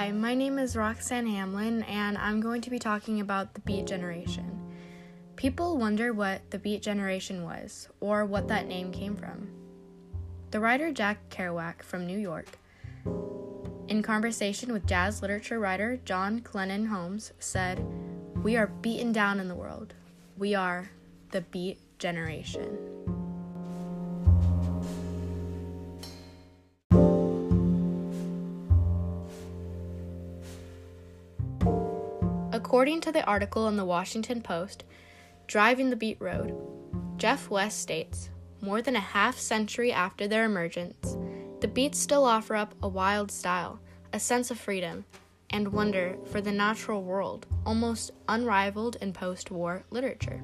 Hi, my name is Roxanne Hamlin, and I'm going to be talking about the Beat Generation. People wonder what the Beat Generation was, or what that name came from. The writer Jack Kerouac from New York, in conversation with jazz literature writer John Clellon Holmes, said, We are beaten down in the world. We are the Beat Generation. According to the article in the Washington Post, Driving the Beat Road, Jeff West states More than a half century after their emergence, the beats still offer up a wild style, a sense of freedom, and wonder for the natural world, almost unrivaled in post war literature.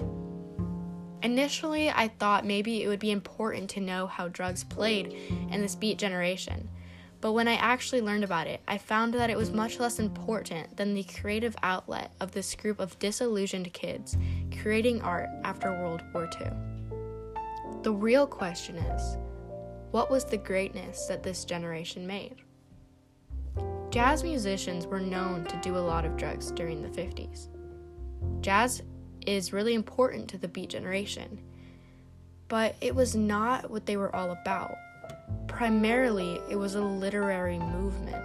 Initially, I thought maybe it would be important to know how drugs played in this beat generation but when I actually learned about it, I found that it was much less important than the creative outlet of this group of disillusioned kids creating art after World War II. The real question is what was the greatness that this generation made? Jazz musicians were known to do a lot of drugs during the 50s. Jazz is really important to the beat generation, but it was not what they were all about primarily it was a literary movement.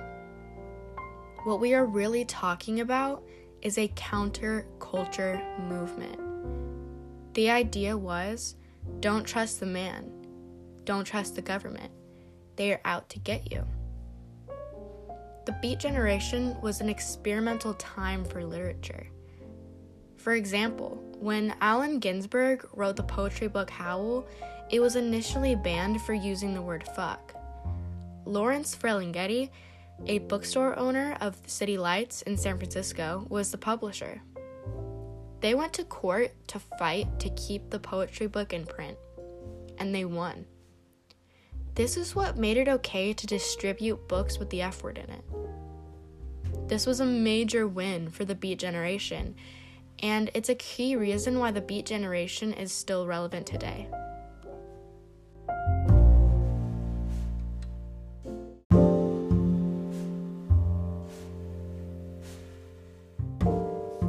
What we are really talking about is a counterculture movement. The idea was don't trust the man, don't trust the government. They are out to get you. The Beat Generation was an experimental time for literature. For example, when Allen Ginsberg wrote the poetry book Howl, it was initially banned for using the word fuck. Lawrence Ferlinghetti, a bookstore owner of City Lights in San Francisco, was the publisher. They went to court to fight to keep the poetry book in print, and they won. This is what made it okay to distribute books with the F word in it. This was a major win for the Beat Generation, and it's a key reason why the Beat Generation is still relevant today.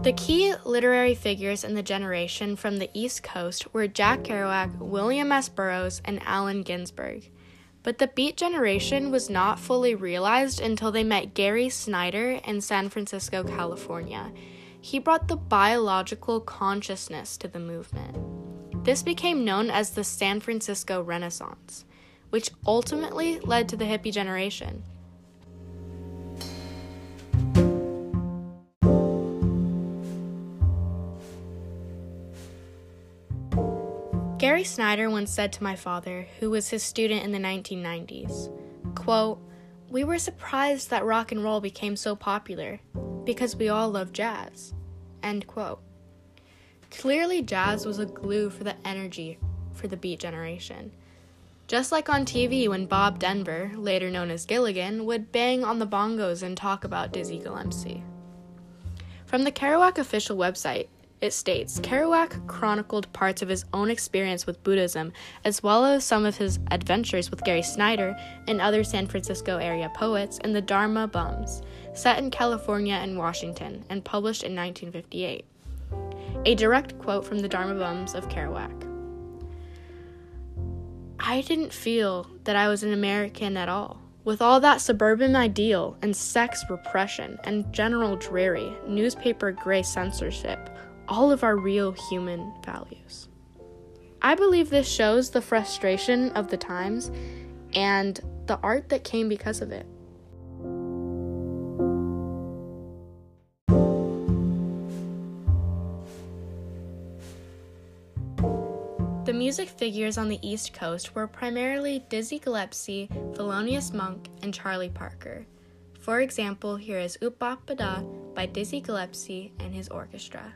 The key literary figures in the generation from the East Coast were Jack Kerouac, William S. Burroughs, and Allen Ginsberg. But the Beat generation was not fully realized until they met Gary Snyder in San Francisco, California. He brought the biological consciousness to the movement. This became known as the San Francisco Renaissance, which ultimately led to the hippie generation. Gary Snyder once said to my father, who was his student in the 1990s, quote, We were surprised that rock and roll became so popular because we all love jazz. End quote. Clearly, jazz was a glue for the energy for the beat generation. Just like on TV when Bob Denver, later known as Gilligan, would bang on the bongos and talk about Dizzy Gillespie. From the Kerouac official website, it states Kerouac chronicled parts of his own experience with Buddhism, as well as some of his adventures with Gary Snyder and other San Francisco area poets in the Dharma Bums, set in California and Washington, and published in 1958. A direct quote from the Dharma Bums of Kerouac. I didn't feel that I was an American at all. With all that suburban ideal and sex repression and general dreary newspaper gray censorship, all of our real human values. I believe this shows the frustration of the times and the art that came because of it. The music figures on the East Coast were primarily Dizzy Gillespie, Thelonious Monk, and Charlie Parker. For example, here is Oop Bop Ba by Dizzy Gillespie and his orchestra.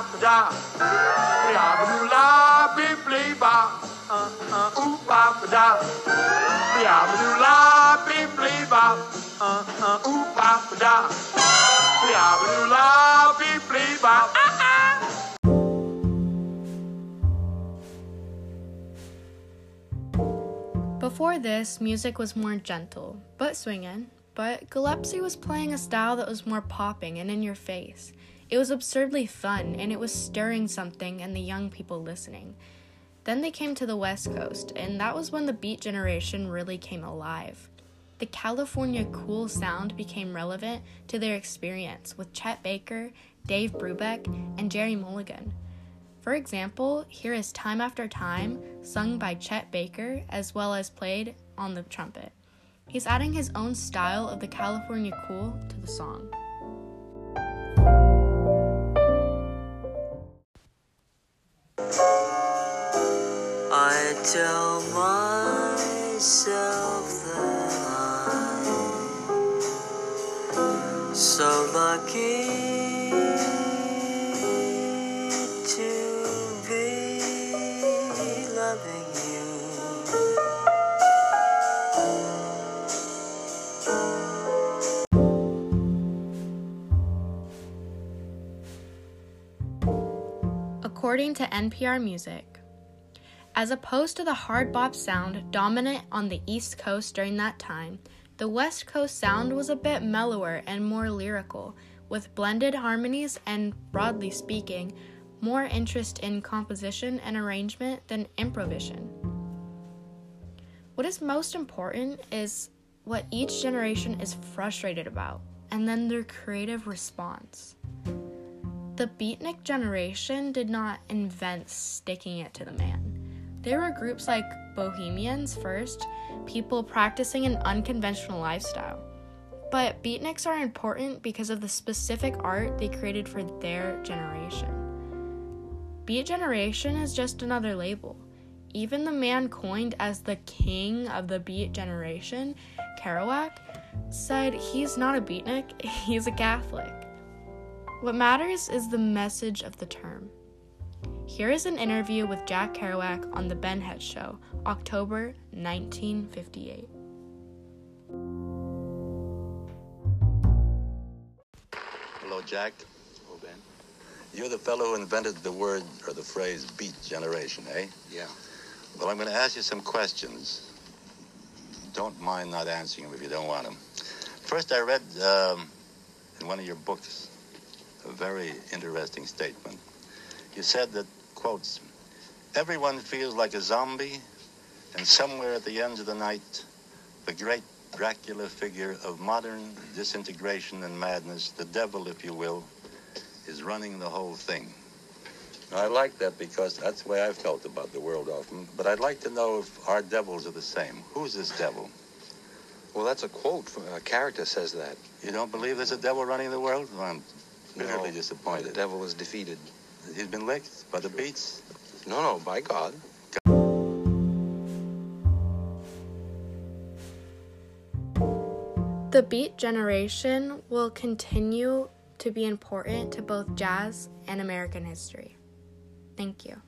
Uh, uh. Uh, uh. Before this, music was more gentle, but swingin'. But Gillespie was playing a style that was more popping and in your face. It was absurdly fun, and it was stirring something in the young people listening. Then they came to the West Coast, and that was when the beat generation really came alive. The California cool sound became relevant to their experience with Chet Baker, Dave Brubeck, and Gerry Mulligan. For example, here is Time After Time, sung by Chet Baker, as well as played on the trumpet. He's adding his own style of the California cool to the song. Myself that so lucky to be loving you. According to NPR Music, as opposed to the hard bop sound dominant on the East Coast during that time, the West Coast sound was a bit mellower and more lyrical, with blended harmonies and, broadly speaking, more interest in composition and arrangement than improvisation. What is most important is what each generation is frustrated about, and then their creative response. The beatnik generation did not invent sticking it to the man. There were groups like Bohemians first, people practicing an unconventional lifestyle. But beatniks are important because of the specific art they created for their generation. Beat generation is just another label. Even the man coined as the king of the beat generation, Kerouac, said he's not a beatnik, he's a Catholic. What matters is the message of the term. Here is an interview with Jack Kerouac on The Ben Hecht Show, October 1958. Hello, Jack. Oh, Ben? You're the fellow who invented the word or the phrase beat generation, eh? Yeah. Well, I'm going to ask you some questions. Don't mind not answering them if you don't want them. First, I read um, in one of your books a very interesting statement. You said that, quotes, everyone feels like a zombie, and somewhere at the end of the night, the great Dracula figure of modern disintegration and madness, the devil, if you will, is running the whole thing. I like that because that's the way I've felt about the world often. But I'd like to know if our devils are the same. Who's this devil? Well, that's a quote from a character says that. You don't believe there's a devil running the world? Well, I'm bitterly No, disappointed. The devil is defeated. He's been licked by the beats. No, no, by God. The beat generation will continue to be important to both jazz and American history. Thank you.